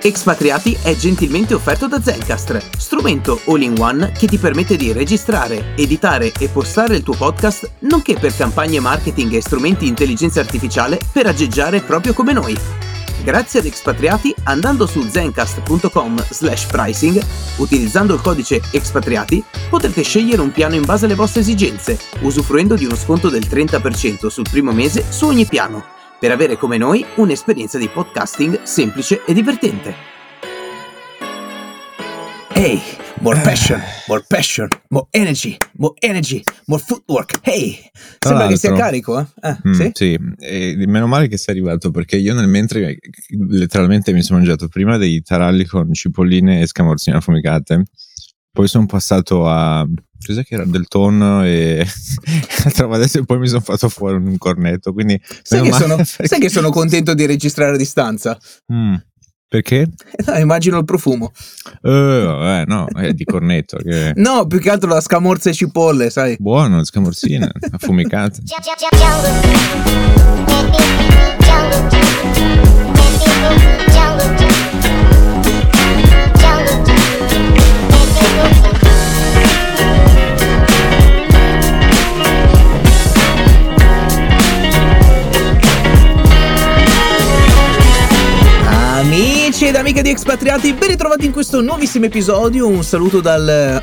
Expatriati è gentilmente offerto da Zencastr, strumento all-in-one che ti permette di registrare, editare e postare il tuo podcast, nonché per campagne marketing e strumenti di intelligenza artificiale per aggeggiare proprio come noi. Grazie ad Expatriati, andando su zencast.com slash pricing, utilizzando il codice Expatriati, potrete scegliere un piano in base alle vostre esigenze, usufruendo di uno sconto del 30% sul primo mese su ogni piano per avere come noi un'esperienza di podcasting semplice e divertente. Hey, more passion, more passion, more energy, more energy, more footwork. Hey, sembra che sia carico, eh? eh mm, sì, sì. E meno male che sei arrivato perché io nel mentre letteralmente mi sono mangiato prima dei taralli con cipolline e scamorzine affumicate, poi sono passato a cos'è che era del tonno e adesso poi mi sono fatto fuori un cornetto quindi sai che, sono, perché... sai che, sono, contento di registrare a distanza mm, perché? Eh, no, immagino il profumo uh, eh, no è di cornetto che... no più che altro la scamorza e cipolle sai buono scamorzina affumicata Amici ed amiche di Expatriati, ben ritrovati in questo nuovissimo episodio. Un saluto dal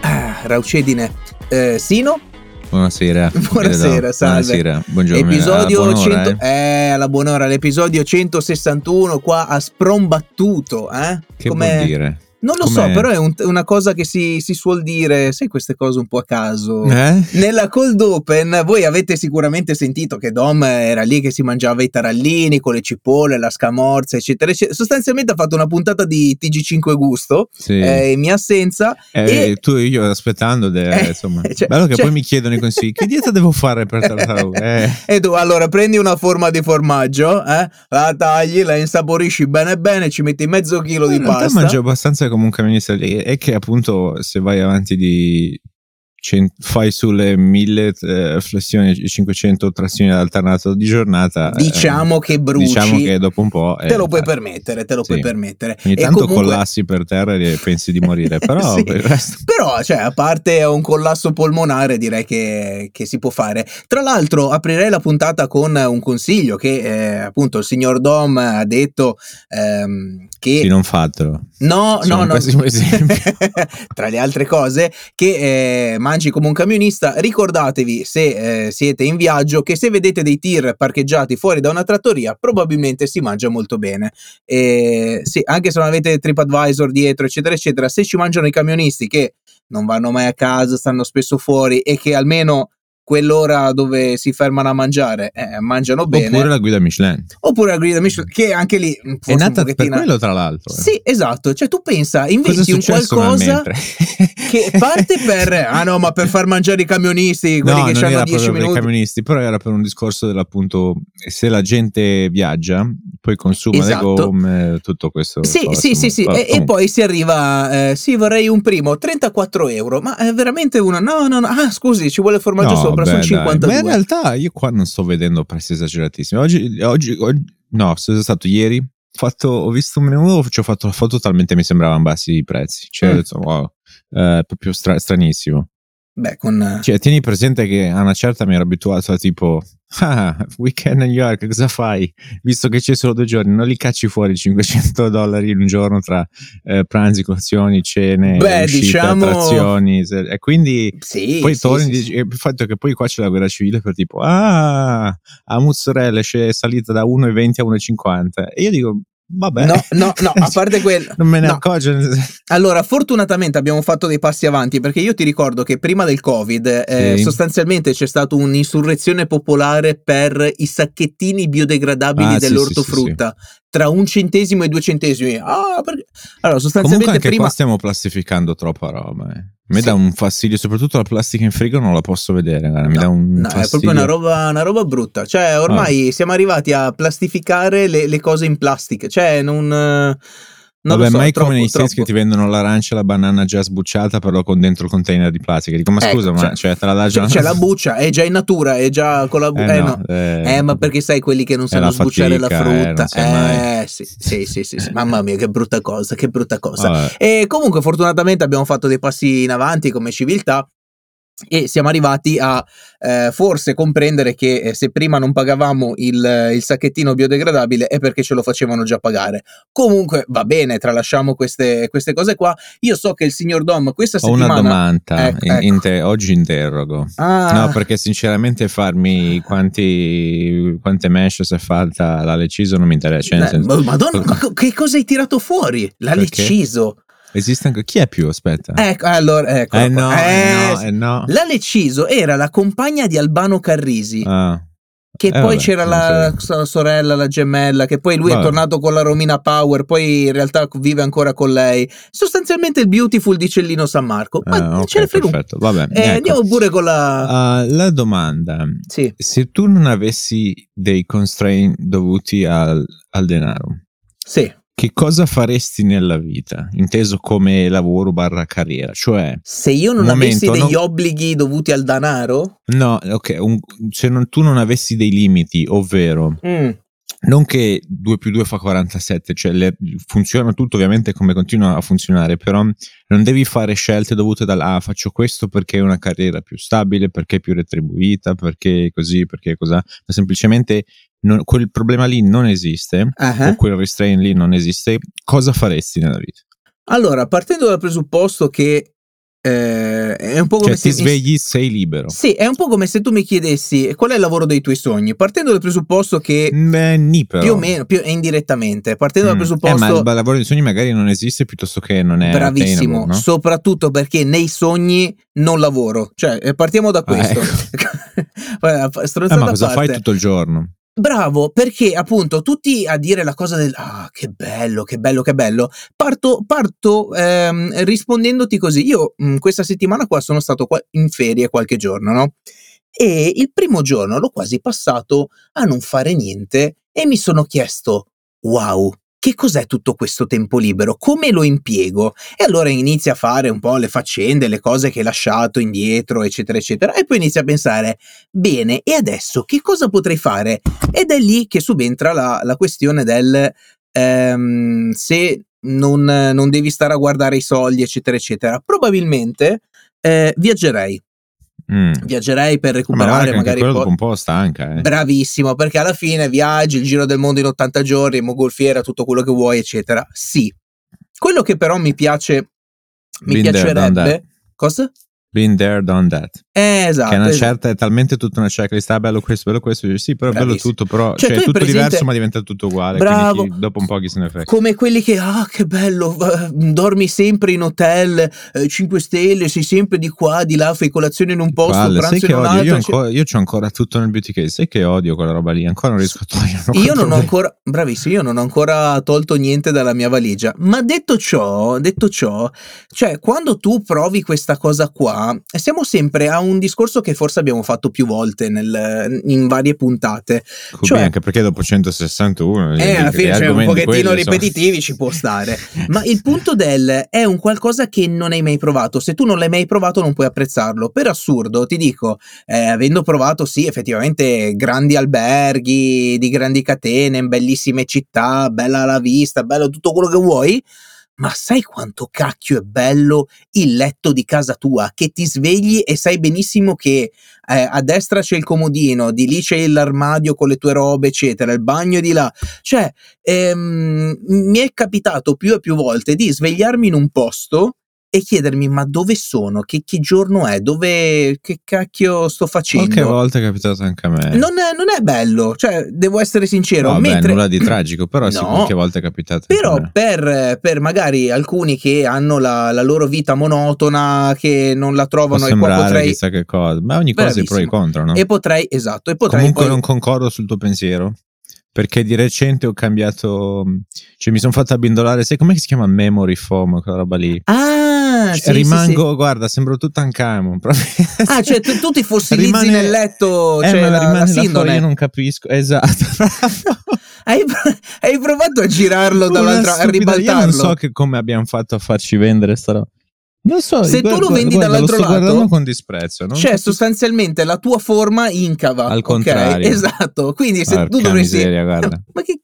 ah, Raucedine eh, Sino. Buonasera. Buonasera, salve. Buonasera, buongiorno. Episodio alla 100, eh. eh, alla buon'ora, l'episodio 161 qua a sprombattuto, eh? Che Come... vuol dire? Non lo Com'è? so, però è un, una cosa che si, si, suol dire, sai queste cose un po' a caso. Eh? Nella Cold Open voi avete sicuramente sentito che Dom era lì che si mangiava i tarallini con le cipolle, la scamorza, eccetera, eccetera. Sostanzialmente ha fatto una puntata di TG5 Gusto sì. eh, in mia assenza. Eh, e tu e io aspettando, de, eh, insomma. Cioè, bello che cioè... poi mi chiedono i consigli, che dieta devo fare per tartaruga? Eh. E tu allora prendi una forma di formaggio, eh, la tagli, la insaporisci bene bene, ci metti mezzo chilo di pasta. Io mangio abbastanza un camionista lì è che appunto se vai avanti di fai sulle 1000 eh, flessioni 500 trazioni alternato di giornata diciamo eh, che bruci. diciamo che dopo un po' te lo puoi eh, permettere te lo sì. puoi permettere. Ogni tanto comunque... collassi per terra e pensi di morire però sì. resto... però cioè a parte un collasso polmonare direi che, che, si può fare. Tra l'altro aprirei la puntata con un consiglio che eh, appunto il signor Dom ha detto ehm, che sì non fatelo. No Sono no no. tra le altre cose che eh, mangi come un camionista, ricordatevi se eh, siete in viaggio che se vedete dei tir parcheggiati fuori da una trattoria probabilmente si mangia molto bene. E, sì, anche se non avete TripAdvisor dietro, eccetera, eccetera, se ci mangiano i camionisti che non vanno mai a casa, stanno spesso fuori e che almeno quell'ora dove si fermano a mangiare eh, mangiano bene oppure la guida Michelin oppure la guida Michelin che anche lì è nata per quello tra l'altro eh. sì esatto cioè tu pensa inventi un qualcosa che parte per ah no ma per far mangiare i camionisti quelli no, che hanno 10 minuti i camionisti però era per un discorso dell'appunto se la gente viaggia poi consuma esatto. le gomme tutto questo sì cosa, sì sì, sì. E, e, poi si arriva eh, sì vorrei un primo 34 euro ma è veramente una no no no ah scusi ci vuole formaggio no, sopra, sono 52. Ma in realtà io qua non sto vedendo prezzi esageratissimi. Oggi, oggi, oggi no, sono stato ieri, fatto, ho visto un menù, ci ho fatto la foto talmente mi sembravano bassi i prezzi. Cioè, mm. detto, wow, eh, proprio stra- stranissimo. Beh, con... Cioè, tieni presente che a una certa mi ero abituato a tipo, ah, weekend a New York, cosa fai? Visto che c'è solo due giorni, non li cacci fuori 500 dollari in un giorno tra eh, pranzi, colazioni, cene, Beh, uscite, diciamo... attrazioni. E quindi sì, poi sì, torni, sì, il fatto che poi qua c'è la guerra civile per tipo, ah, a mozzarella è salita da 1,20 a 1,50. E io dico, Vabbè. No, no, no, a parte quello. non me ne no. accorgo. Allora, fortunatamente abbiamo fatto dei passi avanti perché io ti ricordo che prima del Covid eh, sì. sostanzialmente c'è stata un'insurrezione popolare per i sacchettini biodegradabili ah, dell'ortofrutta. Sì, tra un centesimo e due centesimi. Ah, perché... Allora, sostanzialmente Comunque anche prima... qua stiamo plastificando troppa roba. Eh. Mi sì. dà un fastidio, soprattutto la plastica in frigo non la posso vedere. Guarda, mi no, dà un no, fastidio. è proprio una roba, una roba brutta. Cioè, ormai ah. siamo arrivati a plastificare le, le, cose in plastica. Cioè, non. Non Vabbè, so, mai troppo, come nei troppo. che ti vendono l'arancia e la banana già sbucciata, però con dentro il container di plastica. Dico, ma Ecco, scusa, ma cioè, cioè, te la dà già. C'è, la buccia, è già in natura, è già con la buccia. Eh, Eh, no, eh, Eh, ma perché sai quelli che non sanno la sbucciare la fatica, eh, frutta? Eh, sì, sì, sì, sì, sì. Mamma mia, che brutta cosa, che brutta cosa. Vabbè. E comunque, fortunatamente, abbiamo fatto dei passi in avanti come civiltà. E siamo arrivati a eh, forse comprendere che eh, se prima non pagavamo il, il sacchettino biodegradabile è perché ce lo facevano già pagare. Comunque va bene, tralasciamo queste, queste cose qua. Io so che il signor Dom questa Ho una settimana. domanda. Ecco, ecco. in te- oggi interrogo. Ah, No, perché sinceramente farmi quanti, quante mesh si è fatta la Leciso non mi interessa. Cioè, nel eh, senso, Madonna, ma che cosa hai tirato fuori? L'ha Perché? deciso. Esiste anche. Chi è più? Aspetta. Ecco, allora, ecco. Eh no, eh no, eh no. La Leciso era la compagna di Albano Carrisi. Ah, Che Eh, poi vabbè, c'era la sua sorella, la gemella, che poi lui è Vabbè. tornato con la Romina Power, poi in realtà vive ancora con lei. Sostanzialmente il Beautiful di Cellino San Marco. Ma ah, ok, ce ne frega perfetto. Vabbè, eh, ecco. Andiamo pure con la. Ah, la domanda. Sì. Se tu non avessi dei constraint dovuti al, al denaro, Sì. Che cosa faresti nella vita? Inteso come lavoro barra carriera? Cioè, Se io non Un avessi momento, degli non- obblighi dovuti al denaro, no, ok, un- se non- tu non avessi dei limiti, ovvero mm, non che 2 più 2 fa 47, cioè le- funziona tutto ovviamente come continua a funzionare, però non devi fare scelte dovute dal ah faccio questo perché è una carriera più stabile, perché è più retribuita, perché così, perché cos'ha, ma semplicemente non- quel problema lì non esiste, ah, o quel restraint lì non esiste, cosa faresti nella vita? Allora, partendo dal presupposto che eh, è un po' come Cioè se ti svegli, sei libero. Sì, è un po' come se tu mi chiedessi qual è il lavoro dei tuoi sogni, partendo dal presupposto che Beh, ni però. più o meno, più, indirettamente, partendo dal Mm. presupposto Eh, ma il lavoro dei sogni magari non esiste piuttosto che non è bravissimo, no? soprattutto perché nei sogni non lavoro, cioè eh, partiamo da Ah, questo. ecco. Eh, ma cosa parte. fai tutto il giorno? Bravo, perché appunto tutti a dire la cosa del ah, che bello, che bello, che bello. Parto, parto ehm, rispondendoti così. Io mh, questa settimana qua sono stato qua in ferie qualche giorno, no? E il primo giorno l'ho quasi passato a non fare niente e mi sono chiesto: wow, che cos'è tutto questo tempo libero? Come lo impiego? E allora inizia a fare un po' le faccende, le cose che hai lasciato indietro, eccetera, eccetera. E poi inizia a pensare: bene, e adesso che cosa potrei fare? Ed è lì che subentra la, la questione del ehm, se non, non devi stare a guardare i soldi, eccetera, eccetera. Probabilmente eh, viaggerei. Mm. Viaggerei per Ma recuperare anche magari quello po- un po' stanca, eh. Bravissimo, perché alla fine viaggi, il giro del mondo in 80 giorni, mogolfiera, tutto quello che vuoi, eccetera. Sì. Quello che però mi piace, mi Been piacerebbe. Cosa? Been there, done that. Eh, esatto. che è esatto. certa, è talmente tutta una checklist, ah bello questo, bello questo, sì, però è bello tutto, però Cioè, cioè, è tutto presente- diverso ma diventa tutto uguale, Bravo. chi- dopo un po' chi se ne frega. Come quelli che, ah, che bello, eh, dormi sempre in hotel, 5 stelle, sei sempre di qua, di là, fai colazione in un posto, Palle, sai pranzo in un altro. Io, ancora, io c'ho ancora tutto nel beauty case, sai che odio quella roba lì, ancora non riesco a toglierlo. Io non ho ancora, bravissimo, io non ho ancora tolto niente dalla mia valigia. Ma detto ciò, detto ciò, cioè, quando tu provi questa cosa qua, siamo sempre a un discorso che forse abbiamo fatto più volte nel- in varie puntate. Cubi, cioè- anche perché dopo 161 Eh, alla fine c'è un pochettino ripetitivo ripetitivi, ci può stare. Ma il punto del è un qualcosa che non hai mai provato. Se tu non l'hai mai provato, non puoi apprezzarlo. Per assurdo, ti dico, eh, avendo provato, sì, effettivamente grandi alberghi di grandi catene, bellissime città, bella la vista, bello tutto quello che vuoi. Ma sai quanto cacchio è bello il letto di casa tua? Che ti svegli e sai benissimo che eh, a destra c'è il comodino, di lì c'è l'armadio con le tue robe, eccetera, il bagno di là. Cioè, ehm, mi è capitato più e più volte di svegliarmi in un posto e chiedermi ma dove sono? Che, che giorno è? Dove, che cacchio sto facendo? Qualche volta è capitato anche a me. Non è, non è bello, cioè, devo essere sincero. No, beh, mentre... nulla di tragico, però sì, No. qualche volta è capitato. Però per, per magari alcuni che hanno la, la loro vita monotona, che non la Può trovano e qua potrei... chissà che cosa, ma ogni cosa è pro e Bravissimo. contro, no? E potrei, esatto, e potrei Comunque poi... non concordo sul tuo pensiero. Perché di recente ho cambiato, cioè mi sono fatto abbindolare, sai com'è che si chiama memory foam, quella roba lì? Ah, Cioè, sì, sì, rimango, sì. guarda, sembro camo. proprio. Ah, cioè tu, tu ti fossilizzi Rimane- nel letto, Eh, cioè la, rimane la sindone. io non capisco. Esatto. hai, hai, provato a girarlo dall'altra, a ribaltarlo. Io non so che come abbiamo fatto a farci vendere sta roba. Non so, se guarda, tu lo vendi guarda, dall'altro lo lato, con disprezzo. c'è cioè, sostanzialmente la tua forma incava. Al contrario. Okay? Esatto. Quindi se Porca tu dovresti. Miseria, guarda. Ma che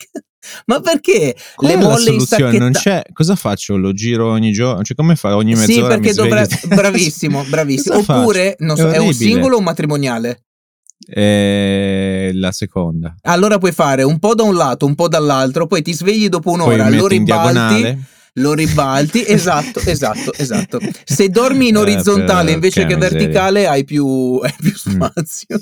ma perché Qual le molle in Non c'è, cosa faccio? Lo giro ogni giorno? Cioè, come fa ogni mezz'ora? Sì, perché dovrebbe. Bravissimo, bravissimo. Oppure, non so, è, è un singolo o un matrimoniale? Eh, la seconda. Allora puoi fare un po' da un lato, un po' dall'altro, poi ti svegli dopo un'ora, lo ribalti lo ribalti, esatto, esatto, esatto. Se dormi in eh, orizzontale eh, invece che miseria. verticale hai più, hai più mm. spazio.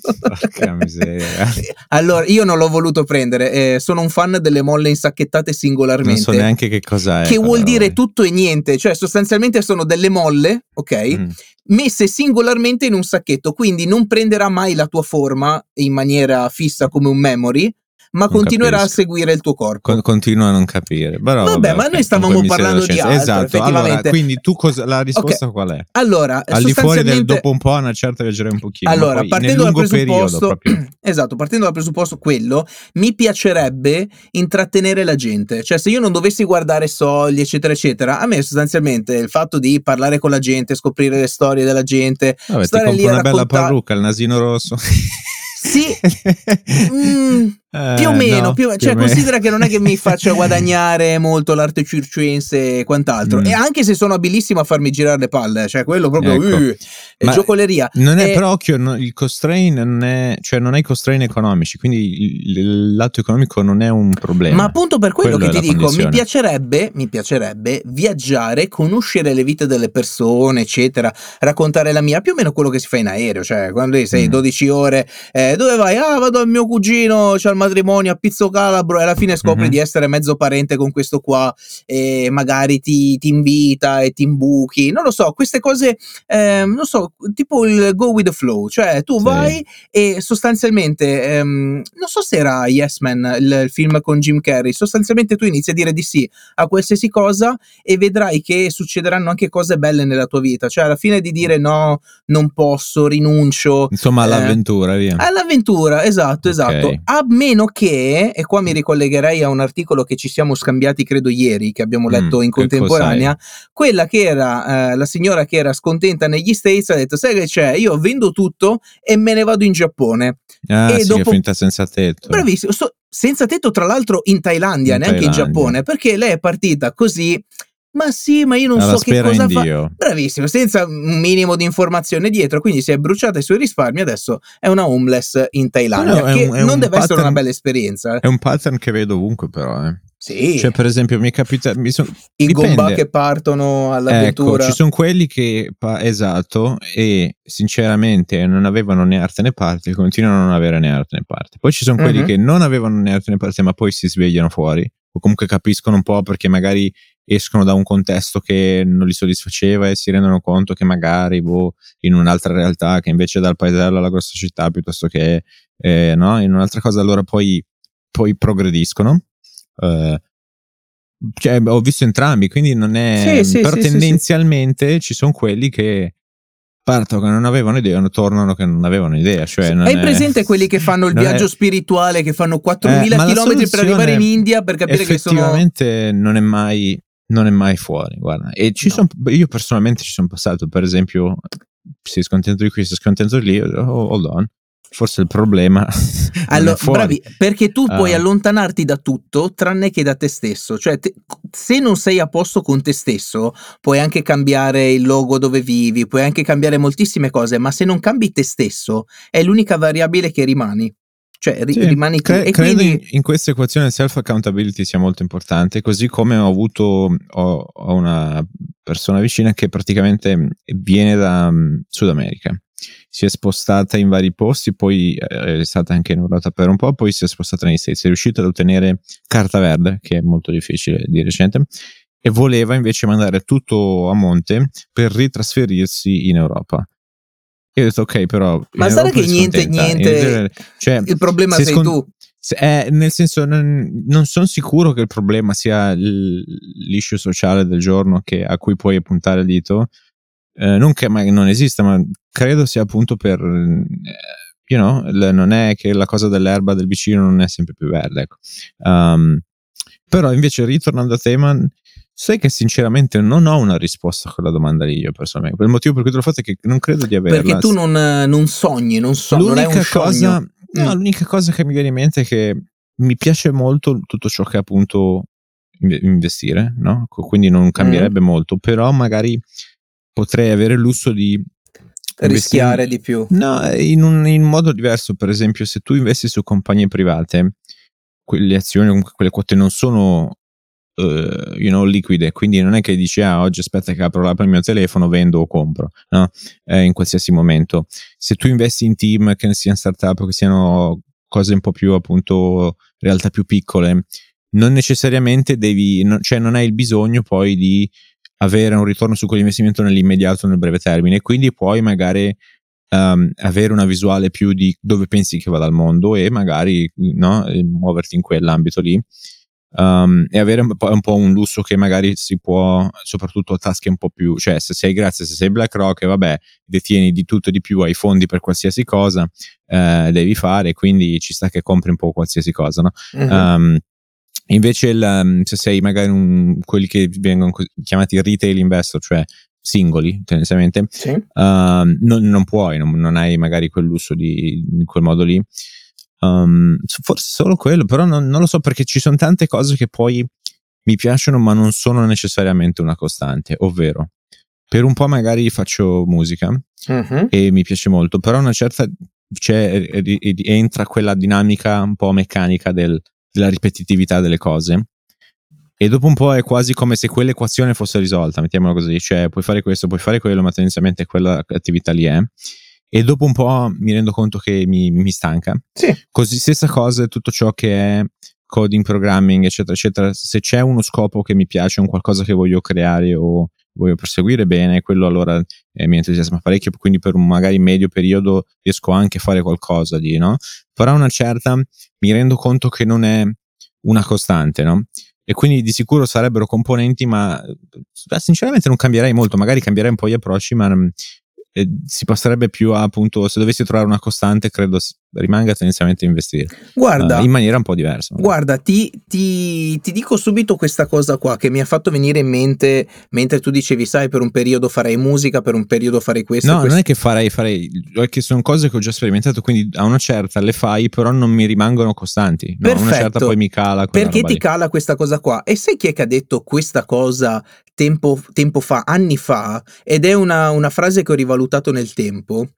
Miseria. allora, io non l'ho voluto prendere, eh, sono un fan delle molle insacchettate singolarmente. Non so neanche che cosa è. Che vuol dire tutto e niente, cioè sostanzialmente sono delle molle, ok? Mm messe singolarmente in un sacchetto, quindi non prenderà mai la tua forma in maniera fissa come un memory, ma non continuerà capisco. a seguire il tuo corpo. Con, continua a non capire. Però, vabbè, vabbè, ma noi stavamo parlando di altro. Esatto, allora, quindi tu cosa, la risposta okay. qual è? Allora, al di fuori del dopo un po', una certa viaggerei un pochino. Allora, partendo dal presupposto, periodo, esatto, partendo dal presupposto quello, mi piacerebbe intrattenere la gente. Cioè, se io non dovessi guardare sogli, eccetera, eccetera, a me sostanzialmente il fatto di parlare con la gente, scoprire le storie della gente, Vabbè, stare ti lì una raccontare... bella parrucca, il nasino rosso. Sì, mm, eh, più o meno, no, più, cioè più considera meno. che non è che mi faccia guadagnare molto l'arte circense e quant'altro. Mm. E anche se sono abilissimo a farmi girare le palle, cioè quello proprio ecco. uh, è giocoleria. Non è e, però occhio, no, il constrain non è, cioè non hai constrain economici, quindi il, lato economico non è un problema. Ma appunto per quello, quello che ti dico, condizione. mi piacerebbe, mi piacerebbe viaggiare, conoscere le vite delle persone, eccetera, raccontare la mia, più o meno quello che si fa in aereo, cioè quando sei mm. 12 ore, eh, dove vai? Ah, vado al mio cugino, c'è il matrimonio a Pizzo Calabro e alla fine scopri mm-hmm. di essere mezzo parente con questo qua e magari ti, ti invita e ti imbuchi. Non lo so, queste cose, eh, non so, tipo il go with the flow, cioè tu sì. vai e sostanzialmente, ehm, non so se era Yes Man, il, il film con Jim Carrey, sostanzialmente tu inizi a dire di sì a qualsiasi cosa e vedrai che succederanno anche cose belle nella tua vita, cioè alla fine di dire no, non posso, rinuncio. Insomma, all'avventura, eh, via. All'avventura, esatto, esatto. Okay. A meno che, e qua mi ricollegherei a un articolo che ci siamo scambiati, credo ieri, che abbiamo letto mm, in contemporanea, quella che era eh, la signora che era scontenta negli States ha detto, sai che c'è, io vendo tutto e me ne vado in Giappone. Ah, e sì, dopo... è finta senza tetto. Bravissimo, so, senza tetto tra l'altro in Thailandia, in neanche Thailandia. in Giappone, perché lei è partita così ma sì, ma io non Alla so che cosa fa. Dio. Bravissimo, senza un minimo di informazione dietro, quindi si è bruciata i suoi risparmi, adesso è una homeless in Thailandia, no, che un, non deve pattern, essere una bella esperienza. Eh. È un pattern che vedo ovunque però, eh. Sì. Cioè, per esempio, mi capita. Mi son, I dipende. gomba che partono all'avventura. Ecco, ci sono quelli che. Esatto, e sinceramente non avevano né arte né parte, continuano a non avere né arte né parte. Poi ci sono quelli uh-huh. che non avevano né arte né parte, ma poi si svegliano fuori. O comunque capiscono un po' perché magari escono da un contesto che non li soddisfaceva e si rendono conto che magari boh, in un'altra realtà, che invece dal paesello alla grossa città piuttosto che eh, no, in un'altra cosa, allora poi, poi progrediscono. Uh, cioè, ho visto entrambi, quindi non è. Sì, sì, però sì, tendenzialmente ci sono quelli che partono che non avevano idea, tornano che non avevano idea. Cioè Hai è, presente quelli che fanno il viaggio è, spirituale, che fanno 4000 eh, km per arrivare in India per capire che sono. Effettivamente non è mai non è mai fuori, guarda. E ci no. son, io personalmente ci sono passato, per esempio, sei scontento di qui, sei scontento di lì, oh, hold on. Forse il problema allora, bravi, perché tu puoi uh, allontanarti da tutto tranne che da te stesso. Cioè, te, se non sei a posto con te stesso, puoi anche cambiare il logo dove vivi, puoi anche cambiare moltissime cose, ma se non cambi te stesso, è l'unica variabile che rimani. Cioè, ri- sì, rimani cre- e credo quindi... in, in, questa equazione il self accountability sia molto importante, così come ho avuto ho, ho una persona vicina che praticamente viene da um, Sud America. Si è spostata in vari posti, poi eh, è stata anche in Europa per un po', poi si è spostata negli States. È riuscita ad ottenere carta verde, che è molto difficile di recente, e voleva invece mandare tutto a monte per ritrasferirsi in Europa io ho detto ok, però... Ma sarà che niente, niente... Cioè, il problema sei scon- tu. Eh, nel senso, non, non sono sicuro che il problema sia l'issue sociale del giorno che, a cui puoi puntare il dito. Eh, non che non esista, ma credo sia appunto per... Eh, you know, non è che la cosa dell'erba del vicino non è sempre più verde. Ecco. Um, però invece ritornando a tema, sai che sinceramente non ho una risposta a quella domanda lì io personalmente. Il motivo per cui te l'ho fatto è che non credo di averla. Perché tu non, non sogni, non so, l'unica non è cosa, no, mm. l'unica cosa che mi viene in mente è che mi piace molto tutto ciò che appunto investire, no? Quindi non cambierebbe mm. molto, però magari potrei avere il lusso di rischiare di più. No, in un, in modo diverso, per esempio, se tu investi su compagnie private, quelle azioni, comunque quelle quote non sono uh, you know, liquide, quindi non è che dici ah oggi aspetta che apro l'app il mio telefono, vendo o compro, no? Eh, in qualsiasi momento. Se tu investi in team che siano startup, che siano cose un po' più appunto realtà più piccole, non necessariamente devi, no, cioè non hai il bisogno poi di avere un ritorno su quell'investimento nell'immediato, nel breve termine, quindi puoi magari um, avere una visuale più di dove pensi che vada il mondo e magari no, muoverti in quell'ambito lì. Um, e avere un po', un po', un lusso che magari si può, soprattutto a tasche un po' più, cioè se sei grazie, se sei BlackRock, vabbè, detieni di tutto e di più, hai fondi per qualsiasi cosa, eh, devi fare, quindi ci sta che compri un po' qualsiasi cosa, no? Uh-huh. Um, Invece, il, um, se sei magari un, quelli che vengono chiamati retail investor, cioè singoli tendenzialmente, sì. uh, non, non, puoi, non, non, hai magari quel lusso di, in quel modo lì. Um, forse solo quello, però non, non, lo so perché ci sono tante cose che poi mi piacciono, ma non sono necessariamente una costante. Ovvero, per un po' magari faccio musica uh-huh. e mi piace molto, però una certa c'è, entra quella dinamica un po' meccanica del della ripetitività delle cose. E dopo un po' è quasi come se quell'equazione fosse risolta, mettiamola così, cioè puoi fare questo, puoi fare quello, ma tendenzialmente quella attività lì è. E dopo un po' mi rendo conto che mi, mi stanca. Sì. Così stessa cosa tutto ciò che è coding, programming, eccetera, eccetera. Se c'è uno scopo che mi piace, un qualcosa che voglio creare o voglio perseguire bene, quello allora eh, mi entusiasma parecchio, quindi per un magari medio periodo riesco anche a fare qualcosa di, no? Però una certa mi rendo conto che non è una costante, no? E quindi di sicuro sarebbero componenti, ma eh, sinceramente non cambierei molto, magari cambierei un po' gli approcci, ma mm, eh, si passerebbe più a appunto, se dovessi trovare una costante, credo rimanga tendenzialmente a investire. Guarda, uh, in maniera un po' diversa. Guarda, ti, ti, ti, dico subito questa cosa qua che mi ha fatto venire in mente mentre tu dicevi, sai, per un periodo farei musica, per un periodo farei questo. No, questo. non è che farei, farei, è che sono cose che ho già sperimentato, quindi a una certa le fai, però non mi rimangono costanti. No, Perfetto. A una certa poi mi cala. Perché ti lì. cala questa cosa qua? E sai chi è che ha detto questa cosa tempo, tempo fa, anni fa? Ed è una, una frase che ho rivalutato nel tempo.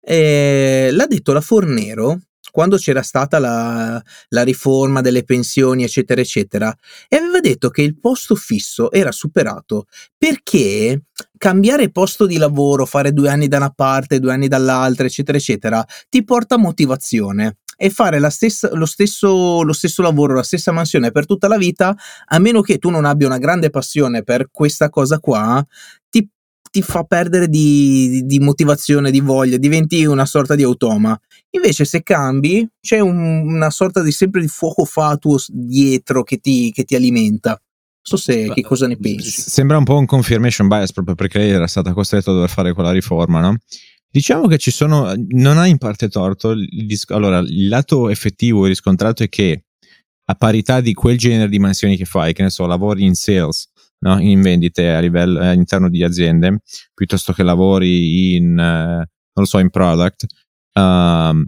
Eh, l'ha detto la Fornero quando c'era stata la, la, riforma delle pensioni, eccetera, eccetera, e aveva detto che il posto fisso era superato perché cambiare posto di lavoro, fare due anni da una parte, due anni dall'altra, eccetera, eccetera, ti porta motivazione. E fare stessa, lo, stesso, lo stesso lavoro, la stessa mansione per tutta la vita, a meno che tu non abbia una grande passione per questa cosa qua, ti ti fa perdere di, di, motivazione, di voglia, diventi una sorta di automa. Invece se cambi c'è un, una sorta di sempre di fuoco fatuo dietro che ti, che ti alimenta. Non so se che cosa ne pensi. Sembra un po' un confirmation bias proprio perché lei era stata costretta a dover fare quella riforma, no? Diciamo che ci sono, non ha in parte torto, il, allora il lato effettivo riscontrato è che a parità di quel genere di mansioni che fai, che ne so, lavori in sales, no? in vendite a livello, all'interno di aziende, piuttosto che lavori in, uh, non lo so, in product, um,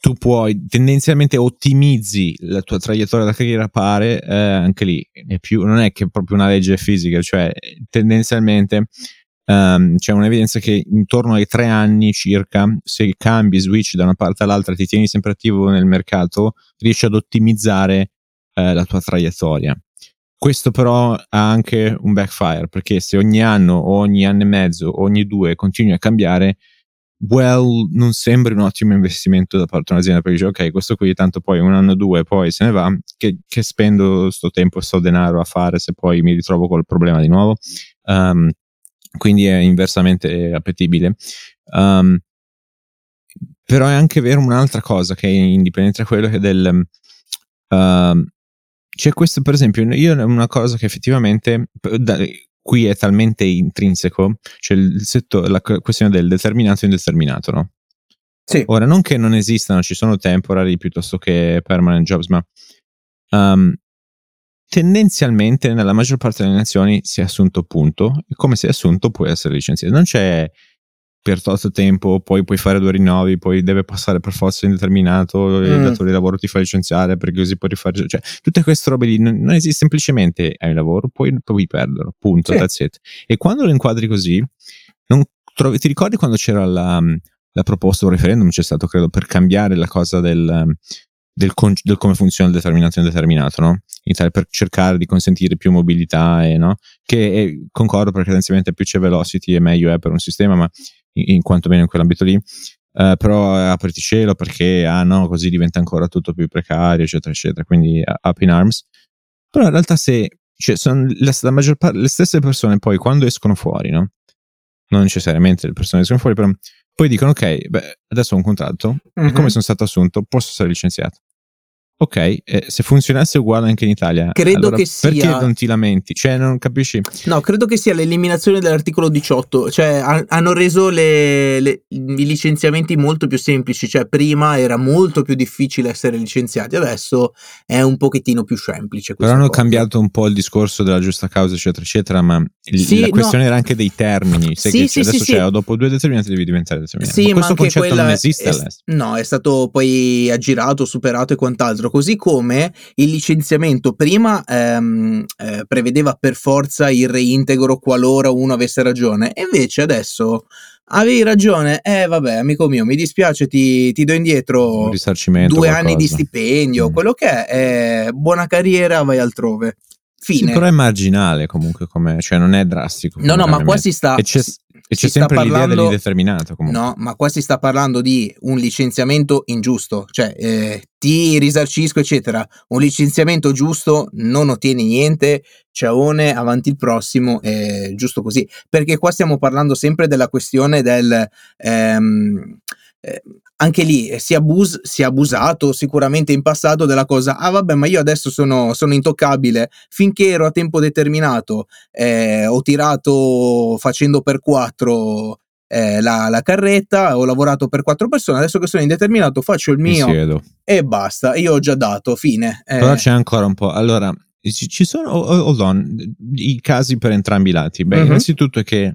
tu puoi tendenzialmente ottimizzi la tua traiettoria da carriera pare eh, anche lì è più, non è che è proprio una legge fisica cioè tendenzialmente um, c'è un'evidenza che intorno ai tre anni circa se cambi switch da una parte all'altra ti tieni sempre attivo nel mercato riesci ad ottimizzare eh, la tua traiettoria questo però ha anche un backfire, perché se ogni anno ogni anno e mezzo ogni due continui a cambiare, well, non sembra un ottimo investimento da parte di un'azienda, perché dice ok, questo qui tanto poi un anno o due poi se ne va, che, che spendo sto tempo e sto denaro a fare se poi mi ritrovo col problema di nuovo. Um, quindi è inversamente appetibile. Um, però è anche vero un'altra cosa che è indipendente da quello che è del... Uh, c'è questo, per esempio, io una cosa che effettivamente da, qui è talmente intrinseco, cioè il settore, la questione del determinato e indeterminato, no? Sì. Ora, non che non esistano, ci sono temporary piuttosto che permanent jobs, ma um, tendenzialmente nella maggior parte delle nazioni si è assunto punto e come si è assunto puoi essere licenziato. Non c'è per tot tempo, poi puoi fare due rinnovi, poi deve passare per forza indeterminato, mm. il datore di lavoro ti fa licenziare perché così puoi rifare, cioè tutte queste robe lì non, non esiste, semplicemente hai lavoro, poi puoi perderlo, punto, sì. that's it. E quando lo inquadri così, trovi, ti ricordi quando c'era la, la proposta, un referendum c'è stato credo per cambiare la cosa del, del, con, del come funziona il determinato indeterminato, no? Italia per cercare di consentire più mobilità e no? Che è, concordo perché tendenzialmente più c'è velocity e meglio è per un sistema, ma in, in quanto meno in quell'ambito lì. Uh, però apriti cielo perché ah no, così diventa ancora tutto più precario, eccetera, eccetera. Quindi up in arms. Però in realtà se cioè, sono la, la maggior parte, le stesse persone poi quando escono fuori, no? Non necessariamente le persone escono fuori, però poi dicono ok, beh, adesso ho un contratto mm-hmm. e come sono stato assunto posso essere licenziato. Ok, eh, se funzionasse uguale anche in Italia, credo allora che sia... perché non ti lamenti? Cioè, non capisci? No, credo che sia l'eliminazione dell'articolo 18. Cioè, ha, hanno reso le, le, i licenziamenti molto più semplici. Cioè, prima era molto più difficile essere licenziati, adesso è un pochettino più semplice. Però hanno cosa. cambiato un po' il discorso della giusta causa, eccetera, eccetera. Ma il, sì, la questione no. era anche dei termini. Sai sì, sì, adesso sì, cioè, dopo due determinati devi diventare determinato. Sì, ma questo ma concetto non esiste è, all'estero. No, è stato poi aggirato, superato e quant'altro così come il licenziamento prima ehm, eh, prevedeva per forza il reintegro qualora uno avesse ragione, e invece adesso avevi ragione, eh vabbè amico mio, mi dispiace, ti, ti do indietro due qualcosa. anni di stipendio, mm. quello che è, eh, buona carriera, vai altrove. Fine. Sì, però è marginale comunque, come, cioè non è drastico. No, no, ma qua si sta. E c'è, e c'è sempre parlando, l'idea dell'indeterminato. Comunque. No, ma qua si sta parlando di un licenziamento ingiusto, cioè eh, ti risarcisco, eccetera. Un licenziamento giusto non ottieni niente, ciaone, avanti il prossimo, è giusto così. Perché qua stiamo parlando sempre della questione del. Ehm, eh, anche lì eh, si, abus- si, è abusato sicuramente in passato della cosa, ah vabbè ma io adesso sono, sono intoccabile, finché ero a tempo determinato eh, ho tirato facendo per quattro eh, la, la, carretta, ho lavorato per quattro persone, adesso che sono indeterminato faccio il mio e basta, io ho già dato, fine. Eh. Però c'è ancora un po', allora ci, sono, hold on, i casi per entrambi i lati, beh mm-hmm. innanzitutto è che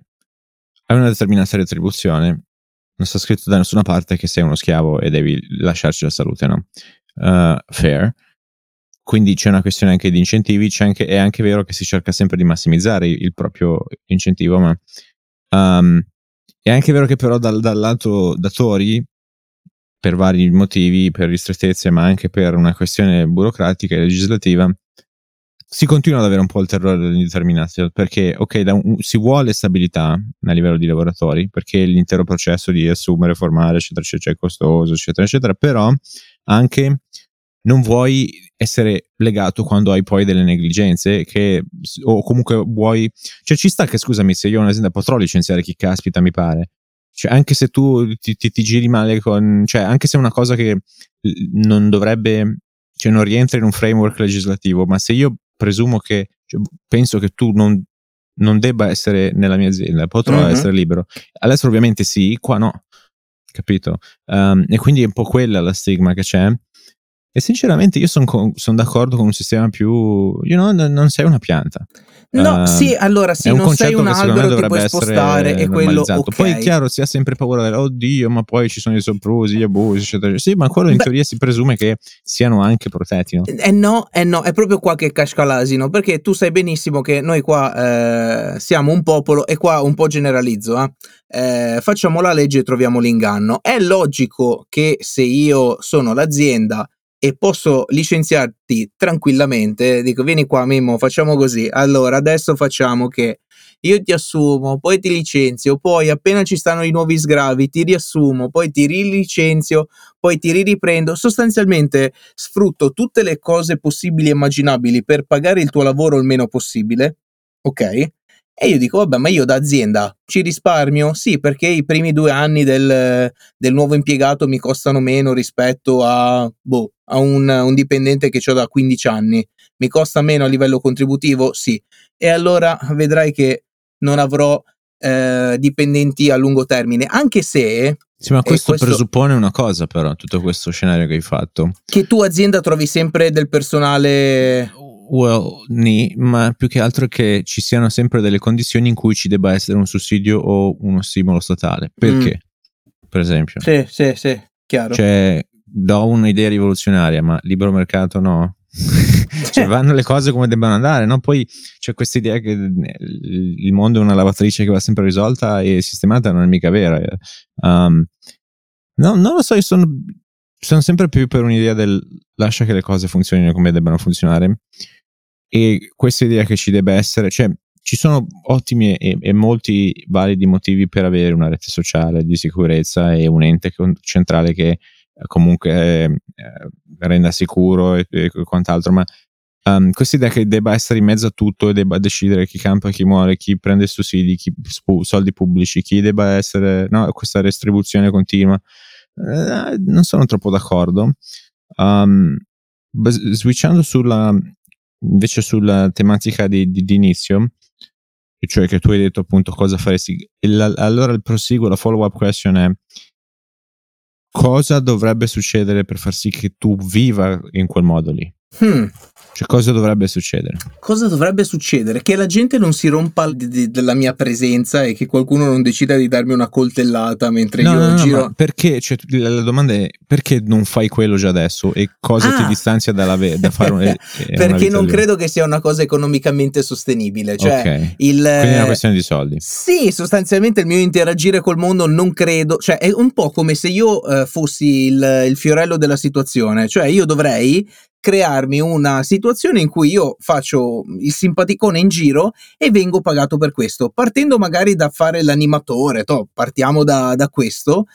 hai una determinata retribuzione non sta scritto da nessuna parte che sei uno schiavo e devi lasciarci la salute, no? Uh, fair. Quindi c'è una questione anche di incentivi, anche, è anche vero che si cerca sempre di massimizzare il proprio incentivo, ma um, è anche vero che però dal, dal lato datori, per vari motivi, per ristrettezze, ma anche per una questione burocratica e legislativa, si continua ad avere un po' il terrore dell'indeterminato perché, ok, un, si vuole stabilità a livello di lavoratori perché l'intero processo di assumere, formare, eccetera, eccetera, è costoso, eccetera, eccetera, però anche non vuoi essere legato quando hai poi delle negligenze che, o comunque vuoi, cioè ci sta che scusami se io ho un'azienda potrò licenziare chi caspita mi pare, cioè anche se tu ti, ti, ti giri male con, cioè anche se è una cosa che non dovrebbe, cioè non rientra in un framework legislativo, ma se io presumo che, cioè, penso che tu non, non, debba essere nella mia azienda, potrò mm-hmm. essere libero. All'estero ovviamente sì, qua no, capito? Um, e quindi è un po' quella la stigma che c'è. E sinceramente io sono son d'accordo con un sistema più, you know, non sei una pianta. No, uh, sì, allora sì, non sei un albero, ti puoi spostare e quello okay. Poi è chiaro, si ha sempre paura del oddio, ma poi ci sono i soprusi, gli abusi, eccetera. Sì, ma quello in Beh, teoria si presume che siano anche protetti, no? Eh no, eh no, è proprio qua che casca l'asino, perché tu sai benissimo che noi qua eh, siamo un popolo e qua un po' generalizzo, eh. Eh, facciamo la legge e troviamo l'inganno. È logico che se io sono l'azienda e posso licenziarti tranquillamente. Dico, vieni qua, Mimmo, facciamo così. Allora, adesso facciamo che io ti assumo, poi ti licenzio, poi appena ci stanno i nuovi sgravi ti riassumo, poi ti rilicenzio, poi ti riprendo. Sostanzialmente sfrutto tutte le cose possibili e immaginabili per pagare il tuo lavoro il meno possibile. Ok? E io dico, vabbè, ma io da azienda ci risparmio? Sì, perché i primi due anni del, del nuovo impiegato mi costano meno rispetto a, boh, a un, un dipendente che ho da 15 anni. Mi costa meno a livello contributivo? Sì. E allora vedrai che non avrò eh, dipendenti a lungo termine, anche se Sì, ma questo, questo- presuppone una cosa, però, tutto questo scenario che hai fatto. Che tu azienda trovi sempre del personale... Well, ma più che altro che ci siano sempre delle condizioni in cui ci debba essere un sussidio o uno stimolo statale. Perché? Per esempio, Sì, sì, sì, chiaro. cioè, do un'idea rivoluzionaria, ma libero mercato no. cioè, vanno le cose come debbano andare, no? Poi c'è questa idea che il mondo è una lavatrice che va sempre risolta e sistemata, non è mica vera. Um, no, non lo so, io sono, sono sempre più per un'idea del lascia che le cose funzionino come debbano funzionare. E questa idea che ci debba essere, cioè, ci sono ottimi e, e molti validi motivi per avere una rete sociale di sicurezza e un ente centrale che eh, comunque eh, eh, renda sicuro e, e quant'altro, ma um, questa idea che debba essere in mezzo a tutto e debba decidere chi campa, chi muore, chi prende sussidi, chi spu- soldi pubblici, chi debba essere, no, questa restribuzione continua, eh, non sono troppo d'accordo. Um, switchando sulla, invece sulla tematica di, di, di inizio, cioè che tu hai detto appunto cosa faresti, il- allora il proseguo, la follow up question è cosa dovrebbe succedere per far sì che tu viva in quel modo lì? Hmm, Cioè cosa dovrebbe succedere? Cosa dovrebbe succedere? Che la gente non si rompa di- di- della mia presenza e che qualcuno non decida di darmi una coltellata mentre No, io no, no, giro. ma perché? Cioè, la, la domanda è perché non fai quello già adesso e cosa Ah! ti distanzia dalla da fare un, eh, Perché non lì? credo che sia una cosa economicamente sostenibile. Cioè, ok, il. quindi è una questione di soldi. Sì, sostanzialmente il mio interagire col mondo non credo, cioè è un po' come se io eh, fossi il, il fiorello della situazione, cioè io dovrei crearmi una situazione in cui io faccio il simpaticone in giro e vengo pagato per questo, partendo magari da fare l'animatore, toh, partiamo da, da questo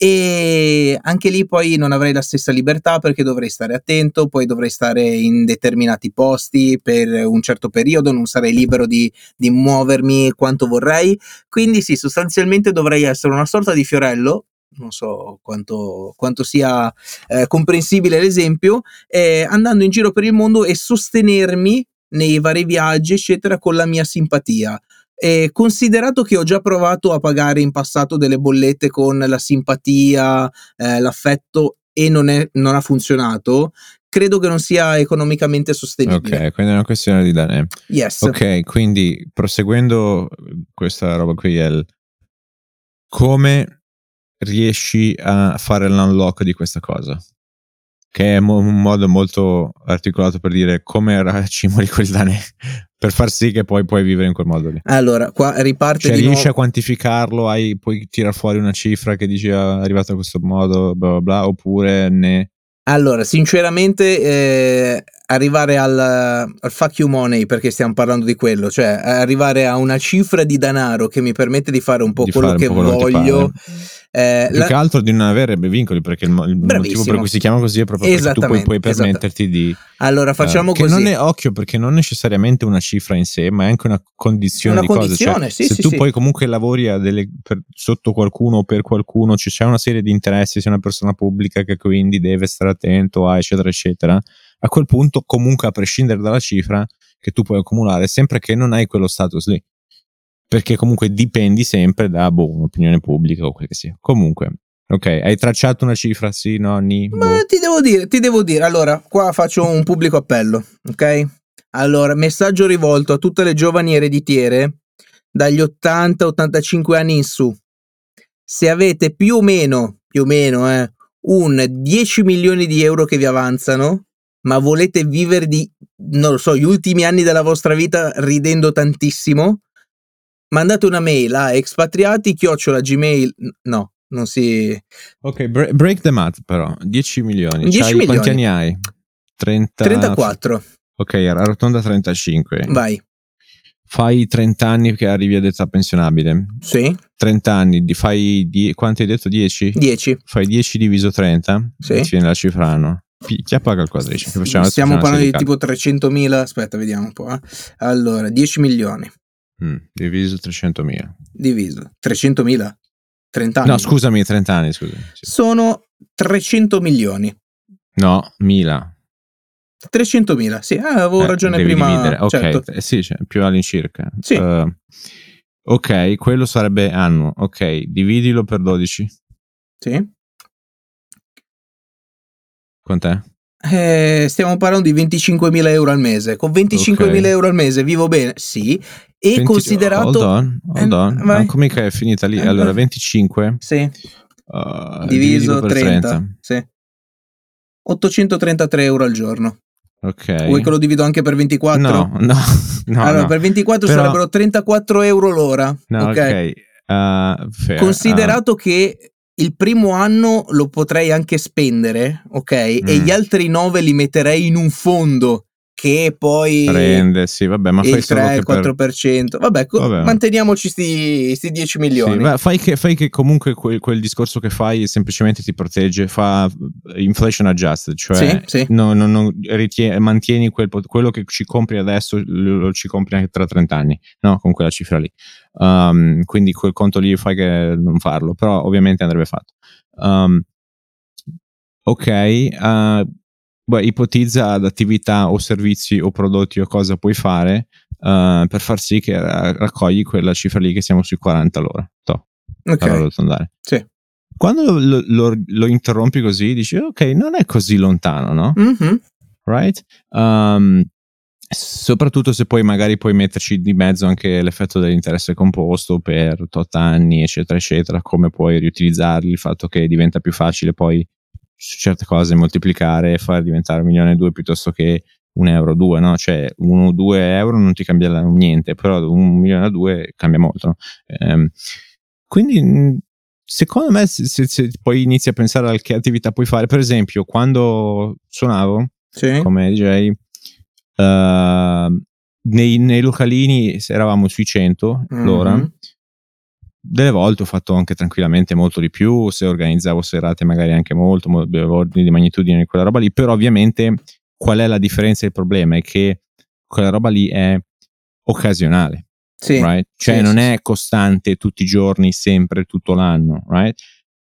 e anche lì poi non avrei la stessa libertà perché dovrei stare attento, poi dovrei stare in determinati posti per un certo periodo, non sarei libero di, di muovermi quanto vorrei, quindi sì, sostanzialmente dovrei essere una sorta di fiorello. Non so quanto, quanto sia eh, comprensibile l'esempio, eh, andando in giro per il mondo e sostenermi nei vari viaggi, eccetera, con la mia simpatia. E considerato che ho già provato a pagare in passato delle bollette con la simpatia, eh, l'affetto e non, è- non ha funzionato, credo che non sia economicamente sostenibile. Ok, quindi è una questione di dare. Yes. Ok, quindi proseguendo questa roba qui è il come riesci a fare l'unlock di questa cosa? Che è mo- un modo molto articolato per dire come racimoli quel danè per far sì che poi puoi vivere in quel modo lì. Allora, qua riparte Cioè, di riesci nuovo. a quantificarlo? Hai, puoi tirare fuori una cifra che dici ah, è arrivato a questo modo, bla bla bla, oppure ne. Allora, sinceramente, eh, arrivare al, al fuck you money, perché stiamo parlando di quello, cioè arrivare a una cifra di denaro che mi permette di fare un po' Di quello fare che po' quello che voglio. Eh, Più la- che altro di non avere vincoli, perché il, il motivo per cui si chiama così è proprio perché tu puoi, Esattamente, puoi esatta- permetterti di. Allora, facciamo eh, che così. non è occhio perché non necessariamente una cifra in sé, ma è anche una condizione Una di condizione, cose. Cioè, sì, se sì, tu sì. poi comunque lavori delle- per- sotto qualcuno o per qualcuno, ci c'è una serie di interessi, sei una persona pubblica che quindi deve stare attento a eccetera eccetera. A quel punto, comunque, a prescindere dalla cifra che tu puoi accumulare, sempre che non hai quello status lì. Perché comunque dipendi sempre da boh, un'opinione pubblica o quel che sia. Comunque, ok, hai tracciato una cifra, sì, no, ni, Ma boh. ti devo dire, ti devo dire, allora, qua faccio un pubblico appello, ok? Allora, messaggio rivolto a tutte le giovani ereditiere dagli 80-85 anni in su. Se avete più o meno, più o meno, eh, un 10 milioni di euro che vi avanzano, ma volete vivere di, non lo so, gli ultimi anni della vostra vita ridendo tantissimo, mandate una mail a expatriati chiocciola gmail, no, non si... Ok, bre- break the math però, 10 milioni. 10 C'hai- Quanti milioni. anni hai? 30... 34, Ok, arrotonda 35. vai. Fai 30 anni che arrivi ad età pensionabile. Sì, 30 anni, di- fai die- quanto hai detto? 10? 10. Fai 10 diviso 30? Sì. Ti viene la cifra anno. Pi- Chi paga il quadrice? Stiamo parlando di tipo 300.000, aspetta, vediamo un po'. eh. Allora, 10 milioni. Mm, diviso 300.000. diviso 300.000, 30 anni. No, scusami, 30 anni, scusa. Sì. Sono 300 milioni. No, 1000. 300.000, sì, ah, avevo Eh, ragione prima. dividere. Ok, certo. eh, sì, cioè, più all'incirca. Sì. Eh, ok, quello sarebbe annuo. Ok, dividilo per 12. Sì. Quant'è? Eh, stiamo parlando di 25.000 euro al mese. Con 25.000 Ok. euro al mese vivo bene? Sì. E 20 considerato... Hold on, hold Eh, on. vai. Ah, come che è finita lì? Eh, Allora, vai. 25 Sì. uh, Diviso per 30. Sì. 833 euro al giorno. Ok. Vuoi che lo divido anche per 24? No, no, no. allora, no. per 24 Però- sarebbero 34 euro l'ora. No, ok. ok. Uh, fair. Considerato che il primo anno lo potrei anche spendere, ok? E Mm. gli altri 9 li metterei in un fondo che poi prende, sì, vabbè, ma il solo 3, che il per 4%. Vabbè, Vabbè. manteniamoci sti, sti 10 milioni. Sì, fai, che, fai che comunque quel, quel discorso che fai semplicemente ti protegge, fa inflation adjusted, cioè Sì, sì. no- no- non ritie- mantieni quel quello che ci compri adesso, lo, lo ci compri anche tra 30 anni, no? Con quella cifra lì. Um, quindi quel conto lì fai che non farlo, però ovviamente andrebbe fatto. Um, ok, uh, beh, ipotizza ad attività o servizi o prodotti o cosa puoi fare uh, per far sì che ra- raccogli quella cifra lì che siamo sui 40 all'ora. Toh, Ok. Sì. Quando lo, lo- lo interrompi così, dici ok, non è così lontano, no? Mhm. Right? Um, soprattutto se poi magari puoi metterci di mezzo anche l'effetto dell'interesse composto per tot anni, eccetera, eccetera, come puoi riutilizzarli, il fatto che diventa più facile poi su certe cose moltiplicare e far diventare un milione e due piuttosto che un euro o due, no? Cioè uno o due euro non ti cambia niente, però un milione e due cambia molto. no? Ehm, quindi mh, secondo me se, se- poi inizi a pensare a che attività puoi fare, per esempio quando suonavo Sì. come DJ, eh, nei, nei localini eravamo sui 100 l'ora, Mhm. Delle volte ho fatto anche tranquillamente molto di più, se organizzavo serate magari anche molto, ordini di magnitudine di quella roba lì, però ovviamente qual è la differenza il problema è che quella roba lì è occasionale, Sì. right? Cioè Sì, non sì, è costante tutti i giorni, sempre, tutto l'anno, right?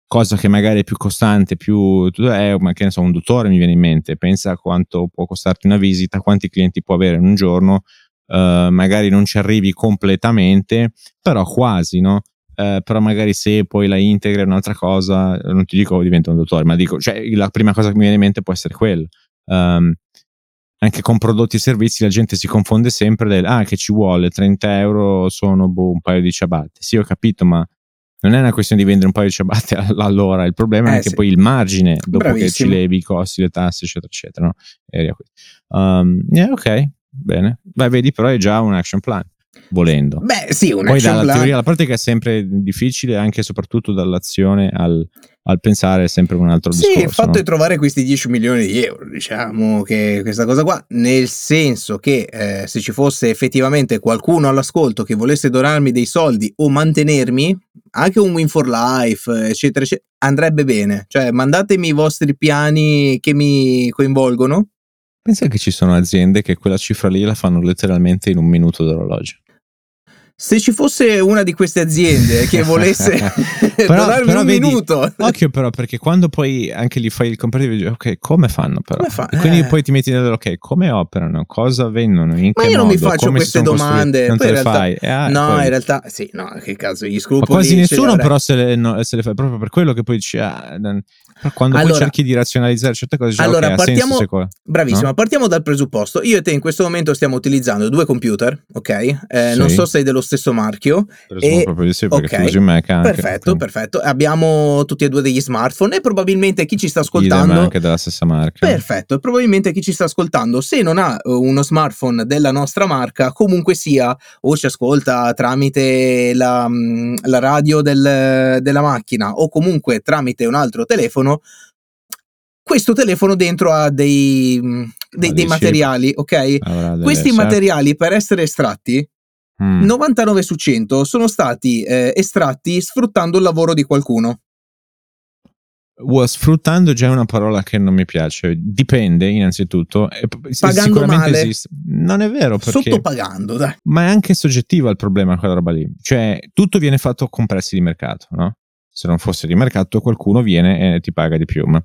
Cosa che magari è più costante, più è, ma che ne so, un dottore mi viene in mente, pensa a quanto può costarti una visita, quanti clienti può avere in un giorno, eh, magari non ci arrivi completamente, però quasi, no? Eh, però magari se poi la integri in un'altra cosa, non ti dico diventa un dottore, ma dico, cioè la prima cosa che mi viene in mente può essere quella. Ehm, anche con prodotti e servizi la gente si confonde sempre del ah che ci vuole 30 euro sono boh, un paio di ciabatte sì ho capito ma non è una questione di vendere un paio di ciabatte all'ora il problema è Eh, anche sì. poi il margine dopo che ci Bravissimo. levi i costi le tasse eccetera eccetera no? E via qui. Um, yeah, ok bene Beh, vedi però è già un action plan volendo Beh, sì, un poi dalla plan. teoria alla pratica è sempre difficile anche e soprattutto dall'azione al, al pensare è sempre un altro Sì, discorso il fatto no? è trovare questi 10 milioni di euro, diciamo che questa cosa qua, nel senso che eh, se ci fosse effettivamente qualcuno all'ascolto che volesse donarmi dei soldi o mantenermi, anche un win for life, eccetera, eccetera, andrebbe bene. Cioè, mandatemi i vostri piani che mi coinvolgono. Pensa che ci sono aziende che quella cifra lì la fanno letteralmente in un minuto d'orologio. Se ci fosse una di queste aziende che volesse Però- donarmi però un vedi- minuto, Occhio però, perché quando poi anche lì fai il comparativo, dici, ok, come fanno però? Come fa- quindi eh. poi ti metti nell'ora, ok, come operano? Cosa vendono? In Ma io non mi faccio queste domande, Non poi te le realtà- fai? Eh, no, poi- in realtà sì, no, che cazzo, gli Ma scrupoli quasi ce li nessuno avrei. però se le, no, se le fa proprio per quello che poi dici, ah, quando poi Allora- cerchi di razionalizzare certe cose, dici, Allora, ok, ha partiamo- senso. Bravissimo, No? partiamo dal presupposto. Io e te in questo momento stiamo utilizzando due computer, ok? Eh, Sì. Non so se è dello stesso marchio. Presumo E- proprio di sì, perché ok, tu usi Mac anche. perfetto, perfetto. Abbiamo tutti e due degli smartphone e probabilmente chi ci sta idem ascoltando... anche della stessa marca. Perfetto, probabilmente chi ci sta ascoltando, se non ha eh, uno smartphone della nostra marca, comunque sia, o ci ascolta tramite la, mm, la radio del- della macchina o comunque tramite un altro telefono, questo telefono dentro ha dei, mm, dei- dei materiali, ok? Delle- Questi materiali per essere estratti, Mm. 99 su 100 sono stati eh, estratti sfruttando il lavoro di qualcuno. Sfruttando già è una parola che non mi piace. Dipende, innanzitutto. Pagando male. esiste. Non è vero, perché. Sottopagando, dai. Ma è anche soggettiva il problema, quella roba lì. Cioè, tutto viene fatto con prezzi di mercato, no? Se non fosse di mercato, qualcuno viene e ti paga di più. Ma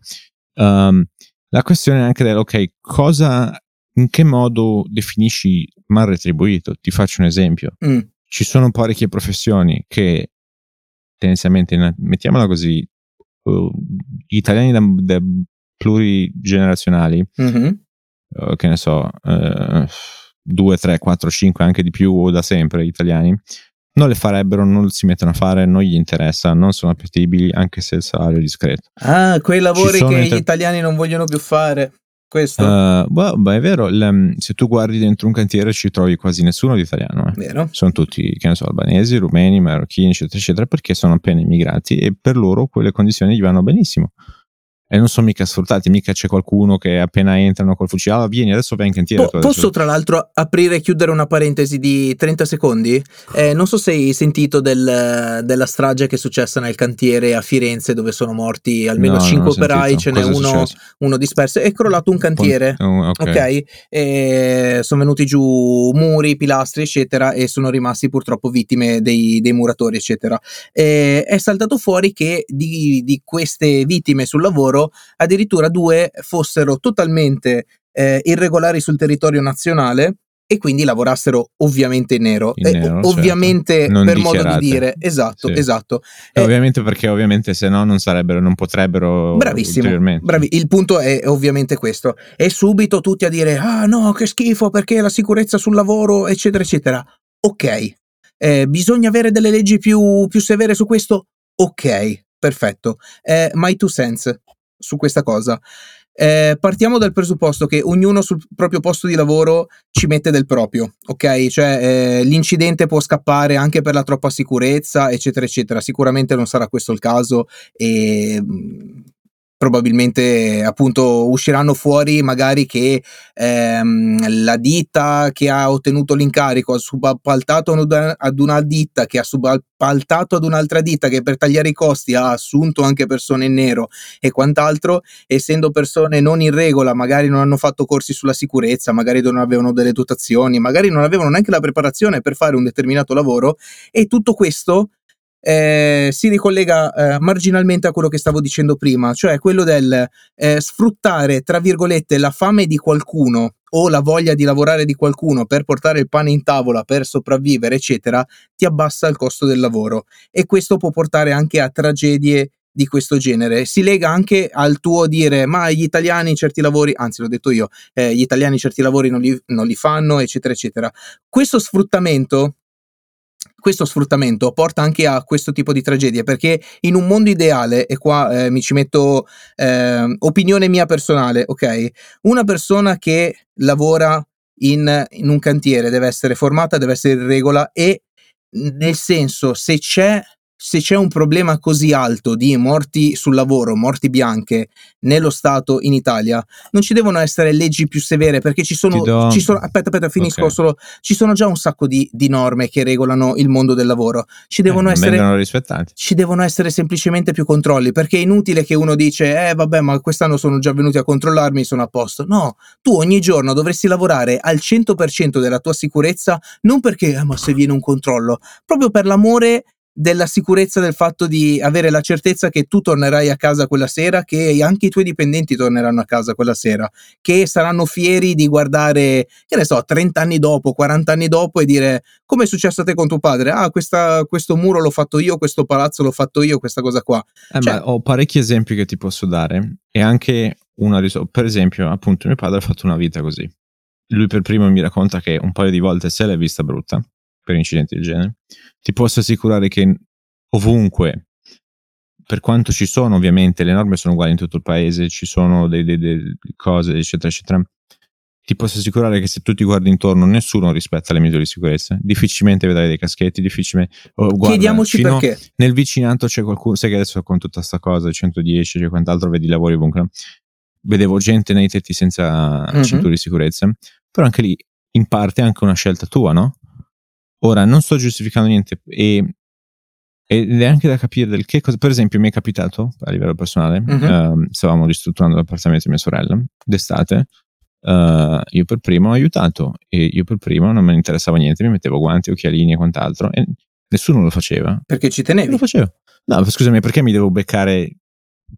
um, la questione è anche del, ok, cosa, in che modo definisci mal retribuito? Ti faccio un esempio. Mm, Ci sono parecchie professioni che tendenzialmente, mettiamola così, uh, gli italiani da, da plurigenerazionali, Mhm. uh, che ne so, uh, 2, 3, 4, 5, anche di più o da sempre italiani, non le farebbero, non si mettono a fare, non gli interessa, non sono appetibili anche se il salario è discreto. Ah, quei lavori che inter- gli italiani non vogliono più fare. Questo, Uh, boh, beh, è vero, il- se tu guardi dentro un cantiere ci trovi quasi nessuno di italiano. eh. vero? Sono tutti, che ne so, albanesi, rumeni, marocchini, eccetera, eccetera, perché sono appena immigrati e per loro quelle condizioni gli vanno benissimo. E non sono mica sfruttati, mica c'è qualcuno che appena entrano col fucile, ah, vieni, adesso vai in cantiere. Po- adesso- posso tra l'altro aprire e chiudere una parentesi di 30 secondi? Eh, non so se hai sentito del- della strage che è successa nel cantiere a Firenze dove sono morti almeno No, non 5 ho sentito. operai, ce n'è uno, uno disperso. È crollato un cantiere. Oh, ok. Ok, e sono venuti giù muri, pilastri, eccetera, e sono rimasti purtroppo vittime dei, dei muratori, eccetera. E è saltato fuori che di, di queste vittime sul lavoro, addirittura due fossero totalmente eh, irregolari sul territorio nazionale e quindi lavorassero ovviamente in nero. In E nero, certo. ovviamente Non per modo di dichiarate. dire, esatto, Sì. esatto. E Eh, ovviamente perché ovviamente se no non sarebbero, non potrebbero Bravissimo, bravi. Il punto è ovviamente questo. E subito tutti a dire: Ah no, che schifo perché la sicurezza sul lavoro, eccetera, eccetera. Ok, Eh, bisogna avere delle leggi più, più severe su questo? Ok, perfetto. Eh, my two cents su questa cosa. Eh, partiamo dal presupposto che ognuno sul proprio posto di lavoro ci mette del proprio, ok? Cioè eh, l'incidente può scappare anche per la troppa sicurezza, eccetera, eccetera. Sicuramente non sarà questo il caso e mh, probabilmente appunto usciranno fuori magari che ehm, la ditta che ha ottenuto l'incarico ha subappaltato ad una- ditta che ha subappaltato ad un'altra ditta che per tagliare i costi ha assunto anche persone in nero e quant'altro essendo persone non in regola magari non hanno fatto corsi sulla sicurezza magari non avevano delle dotazioni magari non avevano neanche la preparazione per fare un determinato lavoro e tutto questo eh, si ricollega eh, marginalmente a quello che stavo dicendo prima, cioè quello del eh, sfruttare, tra virgolette, la fame di qualcuno o la voglia di lavorare di qualcuno per portare il pane in tavola, per sopravvivere, eccetera, ti abbassa il costo del lavoro e questo può portare anche a tragedie di questo genere. Si lega anche al tuo dire, ma gli italiani certi lavori, anzi l'ho detto io, eh, gli italiani certi lavori non li, non li fanno, eccetera, eccetera. Questo sfruttamento questo sfruttamento porta anche a questo tipo di tragedie perché in un mondo ideale e qua eh, mi ci metto eh, opinione mia personale ok una persona che lavora in, in un cantiere deve essere formata deve essere in regola e nel senso se c'è se c'è un problema così alto di morti sul lavoro, morti bianche nello Stato in Italia, non ci devono essere leggi più severe perché ci sono, do- ci sono aspetta, aspetta, finisco Ok. solo, ci sono già un sacco di, di norme che regolano il mondo del lavoro. Ci devono Eh, essere vengono rispettati. ci devono essere semplicemente più controlli perché è inutile che uno dice eh vabbè ma quest'anno sono già venuti a controllarmi sono a posto no tu ogni giorno dovresti lavorare al 100% della tua sicurezza non perché eh, ma se viene un controllo proprio per l'amore della sicurezza del fatto di avere la certezza che tu tornerai a casa quella sera che anche i tuoi dipendenti torneranno a casa quella sera che saranno fieri di guardare che ne so 30 anni dopo 40 anni dopo e dire come è successo a te con tuo padre ah questa- questo muro l'ho fatto io questo palazzo l'ho fatto io questa cosa qua Eh, Cioè- ma ho parecchi esempi che ti posso dare e anche una risoluzione. Per esempio, appunto, mio padre ha fatto una vita così. Lui per primo mi racconta che un paio di volte se l'è vista brutta per incidenti del genere. Ti posso assicurare che ovunque, per quanto ci sono ovviamente, le norme sono uguali in tutto il paese, ci sono delle, delle- cose, eccetera, eccetera. Ti posso assicurare che se tu ti guardi intorno, nessuno rispetta le misure di sicurezza. Difficilmente vedrai dei caschetti, difficilmente. oh, guarda, chiediamoci perché nel vicinato c'è qualcuno, sai che adesso con tutta sta cosa, 110, c'è quant'altro, vedi i lavori ovunque, vedevo gente nei tetti senza Mhm. cinture di sicurezza, però anche lì in parte è anche una scelta tua, no? Ora, non sto giustificando niente e, ed è anche da capire del che cosa, per esempio mi è capitato a livello personale, Mhm. ehm, stavamo ristrutturando l'appartamento di mia sorella d'estate, eh, io per primo ho aiutato e io per primo non me ne interessava niente, mi mettevo guanti, occhialini e quant'altro e nessuno lo faceva. perché ci tenevi lo facevo. No, scusami, perché mi devo beccare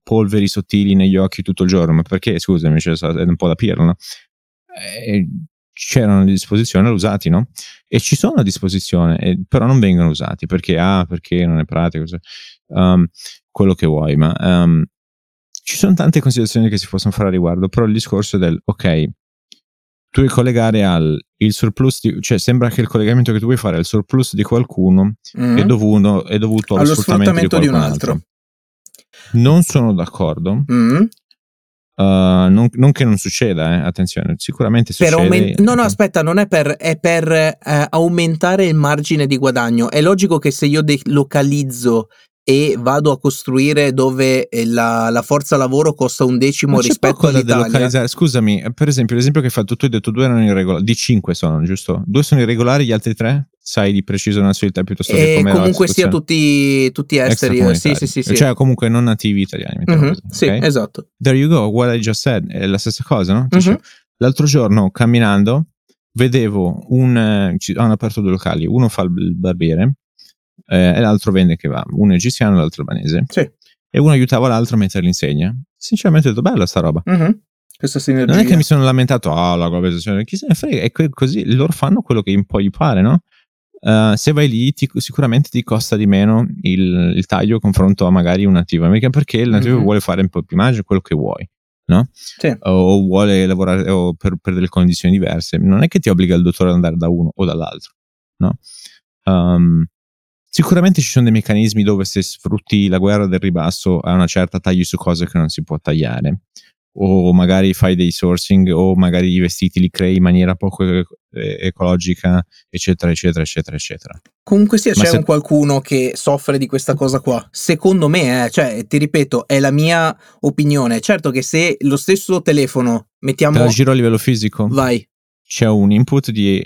polveri sottili negli occhi tutto il giorno? Ma perché, scusami, cioè, è un po' da pirla, no? Eh, c'erano a disposizione, usati, no? E ci sono a disposizione, eh, però non vengono usati perché, ah, perché non è pratico. così. Um, quello che vuoi, ma um, ci sono tante considerazioni che si possono fare a riguardo, però il discorso del ok, tu devi collegare al il surplus, di, cioè sembra che il collegamento che tu vuoi fare al surplus di qualcuno mm-hmm. è, dovuto, è dovuto allo, allo sfruttamento, sfruttamento di, di, un altro. altro. Non sono d'accordo. Mm-hmm. Uh, non, non, che non succeda, eh, attenzione, sicuramente succede. Aument- no, no, aspetta, non è per, è per eh, aumentare il margine di guadagno. È logico che se io delocalizzo e vado a costruire dove eh, la, la forza lavoro costa un decimo Ma rispetto all'Italia. Scusami, per esempio, l'esempio che hai fatto tu hai detto due erano irregolari, di cinque sono, giusto? Due sono irregolari, gli altri tre? Sai di preciso una nazionalità piuttosto che come comunque sia tutti, tutti esteri, sì, sì, sì, sì, Cioè comunque non nativi italiani. Mm-hmm, così, sì, okay? esatto. There you go, what I just said, è la stessa cosa, no? Mm-hmm. L'altro giorno camminando vedevo un, eh, hanno aperto due locali, uno fa il barbiere eh, e l'altro vende che va, uno egiziano e l'altro albanese. Sì. E uno aiutava l'altro a mettere l'insegna. Sinceramente ho detto bella sta roba. Mm-hmm. Non è che mi sono lamentato, ah, la globalizzazione, chi se ne frega, è così, loro fanno quello che un po' gli pare, no? Uh, se vai lì ti, sicuramente ti costa di meno il, il, taglio confronto a magari un nativo americano perché il nativo mm-hmm. vuole fare un po' più immagine quello che vuoi no? Sì. o vuole lavorare o per, per, delle condizioni diverse non è che ti obbliga il dottore ad andare da uno o dall'altro no? Um, Sicuramente ci sono dei meccanismi dove se sfrutti la guerra del ribasso a una certa tagli su cose che non si può tagliare o magari fai dei sourcing o magari i vestiti li crei in maniera poco ecologica eccetera eccetera eccetera eccetera. Comunque sia c'è se... un qualcuno che soffre di questa cosa qua. Secondo me eh, cioè ti ripeto è la mia opinione. Certo che se lo stesso telefono mettiamo Te la giro a livello fisico? Vai. C'è un input di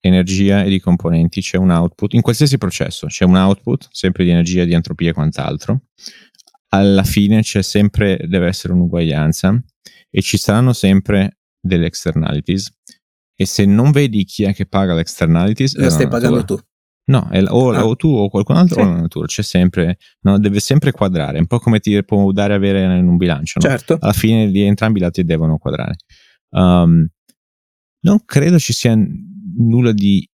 energia e di componenti, c'è un output, in qualsiasi processo c'è un output, sempre di energia, di entropia e quant'altro. Alla fine c'è sempre, deve essere un'uguaglianza e ci saranno sempre delle externalities. E se non vedi chi è che paga le externalities, le stai pagando tu. No, è, o, ah. o, tu o qualcun altro sì. o la natura, c'è sempre, no, deve sempre quadrare, un po' come ti può dare avere in un bilancio. No? Certo. Alla fine di entrambi i lati devono quadrare. Um, non credo ci sia nulla di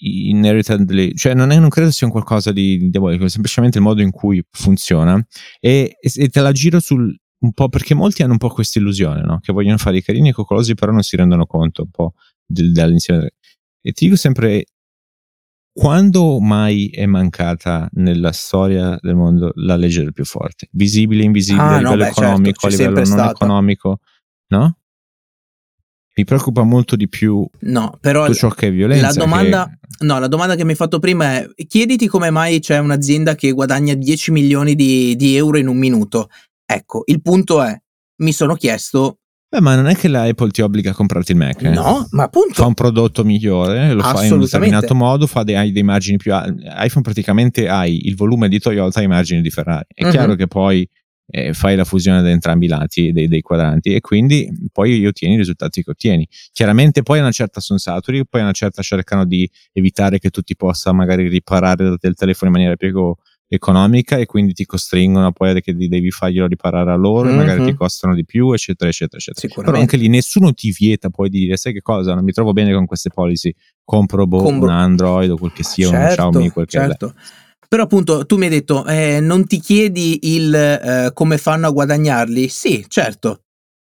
inheritedly, cioè non, è, non credo sia un qualcosa di diabolico, è semplicemente il modo in cui funziona e, e te la giro sul un po' perché molti hanno un po' questa illusione, no? Che vogliono fare i carini e coccolosi, però non si rendono conto un po' del, dell'insieme. E ti dico sempre, quando mai è mancata nella storia del mondo la legge del più forte? Visibile, invisibile, ah, a livello no, beh, certo, economico, certo, a livello non stata. economico, no? Mi preoccupa molto di più no, però tutto ciò che è violenza. La domanda, che... No, la domanda che mi hai fatto prima è: chiediti come mai c'è un'azienda che guadagna 10 milioni di, di euro in un minuto. Ecco, il punto è: mi sono chiesto Beh, ma non è che la Apple ti obbliga a comprarti il Mac. Eh? No, ma appunto. Fa un prodotto migliore, lo fa in un determinato modo, fa dei, hai dei margini più alti. iPhone praticamente hai il volume di Toyota e i margini di Ferrari. È uh-huh. chiaro che poi eh, fai la fusione da entrambi i lati dei, dei, quadranti e quindi poi ottieni i risultati che ottieni. Chiaramente poi a una certa sono saturi, poi a una certa cercano di evitare che tu ti possa magari riparare del telefono in maniera più economica e quindi ti costringono poi che devi farglielo riparare a loro mm-hmm. e magari ti mhm. costano di più eccetera eccetera eccetera però anche lì nessuno ti vieta poi di dire sai che cosa non mi trovo bene con queste policy compro boh, Compro. un Android o quel che sia certo, un Xiaomi quel che certo. Però appunto tu mi hai detto, eh, non ti chiedi il eh, come fanno a guadagnarli? Sì, certo.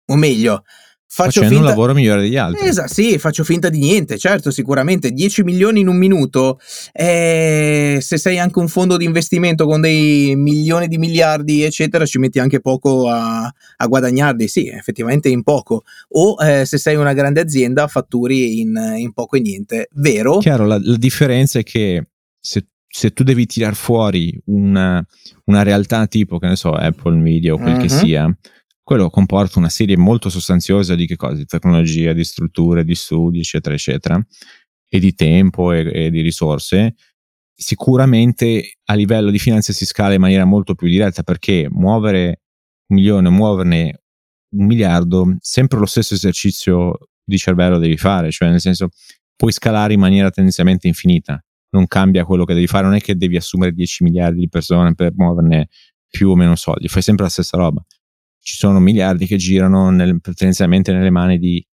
O meglio, faccio Facendo finta... un lavoro migliore degli altri. Esatto, sì, faccio finta di niente, certo, sicuramente 10 milioni in un minuto, eh, se sei anche un fondo di investimento con dei milioni di miliardi, eccetera, ci metti anche poco a, a guadagnarli, sì, effettivamente in poco. O eh, se sei una grande azienda, fatturi in, in poco e niente, vero? Chiaro, la, la differenza è che se se tu devi tirar fuori una, una, realtà tipo, che ne so, Apple, Media o quel uh-huh. che mhm. sia, quello comporta una serie molto sostanziosa di che cosa? Di tecnologia, di strutture, di studi, eccetera, eccetera, e di tempo e, e di risorse. Sicuramente a livello di finanza fiscale in maniera molto più diretta, perché muovere un milione, muoverne un miliardo, sempre lo stesso esercizio di cervello devi fare, cioè nel senso puoi scalare in maniera tendenzialmente infinita non cambia quello che devi fare, non è che devi assumere 10 miliardi di persone per muoverne più o meno soldi, fai sempre la stessa roba. Ci sono miliardi che girano nel, tendenzialmente nelle mani di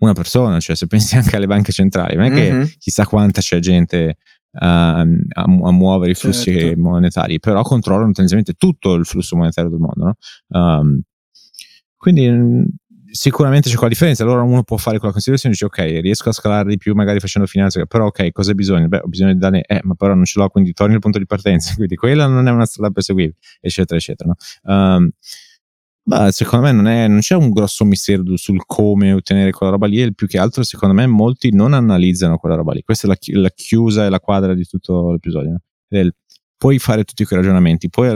una persona, cioè se pensi anche alle banche centrali, non è che mm-hmm. chissà quanta c'è gente a, a, muovere i flussi certo. monetari, però controllano tendenzialmente tutto il flusso monetario del mondo. No? Um, quindi mm, sicuramente c'è quella differenza. Allora uno può fare quella considerazione e dice ok, riesco a scalare di più magari facendo finanza, però ok, cosa hai bisogno? Beh, ho bisogno di dare, eh, ma però non ce l'ho, quindi torni al punto di partenza, quindi quella non è una strada per seguire, eccetera, eccetera. No? Um, Beh, secondo me non, è, non, c'è un grosso mistero sul come ottenere quella roba lì, e più che altro, secondo me, molti non analizzano quella roba lì. Questa è la, la chiusa e la quadra di tutto l'episodio. No? Del, puoi fare tutti quei ragionamenti, puoi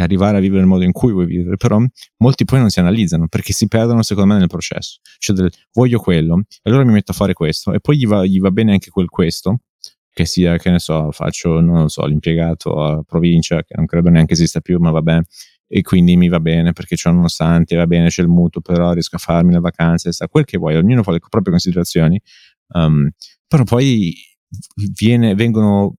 a, arrivare a vivere nel modo in cui vuoi vivere, però molti poi non si analizzano perché si perdono, secondo me, nel processo. Cioè, del, voglio quello, e allora mi metto a fare questo, e poi gli va, gli va bene anche quel questo, che sia, che ne so, faccio, non lo so, l'impiegato a provincia, che non credo neanche esista più, ma vabbè, e quindi mi va bene perché c'è nonostante, va bene, c'è il mutuo, però riesco a farmi le vacanze, sta quel che vuoi, ognuno fa le proprie considerazioni, um, però poi viene, vengono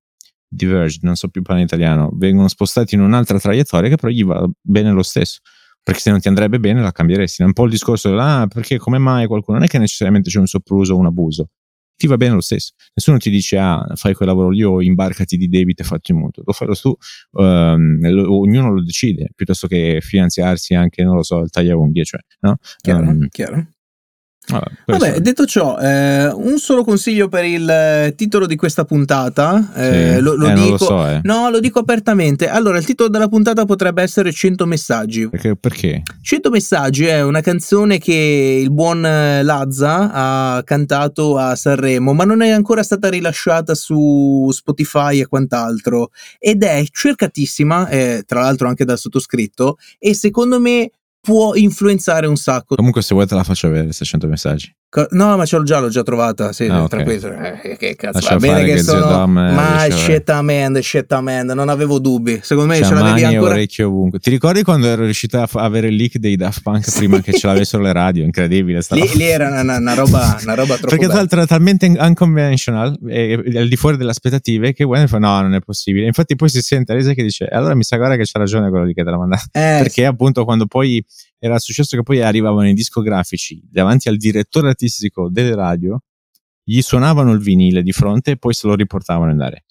diverged, non so più parlare in italiano, vengono spostati in un'altra traiettoria che però gli va bene lo stesso. Perché se non ti andrebbe bene la cambieresti. È un po' il discorso del ah, perché come mai qualcuno? Non è che necessariamente c'è un sopruso o un abuso ti va bene lo stesso. Nessuno ti dice, ah, fai quel lavoro lì o imbarcati di debito e fatti un mutuo. Lo fai lo tu, um, lo, ognuno lo decide, piuttosto che finanziarsi anche, non lo so, il taglia unghie, cioè, no? Chiaro, um, chiaro. Vabbè, Vabbè detto ciò, eh, un solo consiglio per il eh, titolo di questa puntata. Eh, sì. lo, lo eh, dico, lo so, eh. no, lo dico apertamente. Allora, il titolo della puntata potrebbe essere 100 messaggi. Perché? perché? 100 messaggi è una canzone che il buon eh, Lazza ha cantato a Sanremo, ma non è ancora stata rilasciata su Spotify e quant'altro. Ed è cercatissima, tra l'altro anche dal sottoscritto, e secondo me può influenzare un sacco. Comunque, se vuoi, te la faccio avere 600 messaggi. No, ma ce l'ho già, l'ho già trovata. Sì, ah, tranquillo. Eh, che cazzo, va bene che, che sono. Dom, ma scettamente, scettamente, non avevo dubbi. Secondo me C'è ce l'avevi ancora. orecchio ovunque. Ti ricordi quando ero riuscito a f- avere il leak dei Daft Punk sì. prima che ce l'avessero le radio? Incredibile. Lì, lì, era una, una, roba, una roba troppo. Perché tra l'altro era talmente unconventional e, e, al di fuori delle aspettative che Gwen fa: No, non è possibile. Infatti, poi si sente Lisa che dice: Allora mi sa, guarda che c'ha ragione quello lì che te l'ha mandato. Eh, Perché appunto quando poi era successo che poi arrivavano i discografici davanti al direttore artistico delle radio, gli suonavano il vinile di fronte e poi se lo riportavano in aria.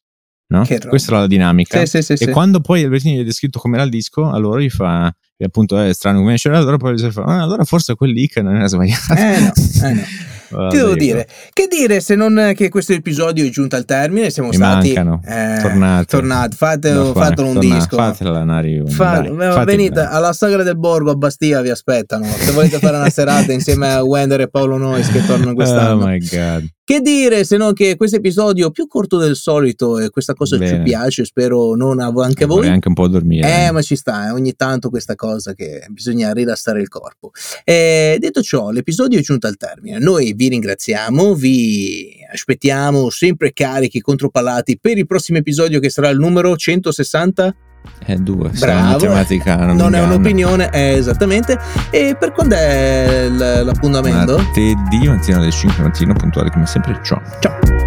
No? Questa era la dinamica. Sì, sì, sì, e quando poi Albertini gli ha descritto come era il disco, allora gli fa, e appunto è strano come allora poi gli fa, ah, allora forse quel leak non era sbagliato. Eh no, eh no. Che devo dire? Che dire se non che questo episodio è giunto al termine? Siamo Mi stati eh, tornati. tornati. Fate, no, fatelo un tornate, disco. Fatela Nari. Fa, dai, venite alla sagra del Borgo a Bastia, vi aspettano. Se volete fare una serata insieme a Wender e Paolo Nois che tornano quest'anno. Oh my god. Che dire se non che questo episodio più corto del solito e questa cosa Bene. ci piace, spero non a anche a voi. Vorrei anche un po' dormire. Eh, eh, ma ci sta, eh, ogni tanto questa cosa che bisogna rilassare il corpo. Eh, detto ciò, l'episodio è giunto al termine. Noi vi ringraziamo, vi aspettiamo sempre carichi, contropalati per il prossimo episodio che sarà il numero 160. È due, Bravo, matematica non, non è un'opinione, è esattamente. E per quando è l'appuntamento? Martedì, mattino alle 5 mattino, puntuale come sempre. Ciao. Ciao.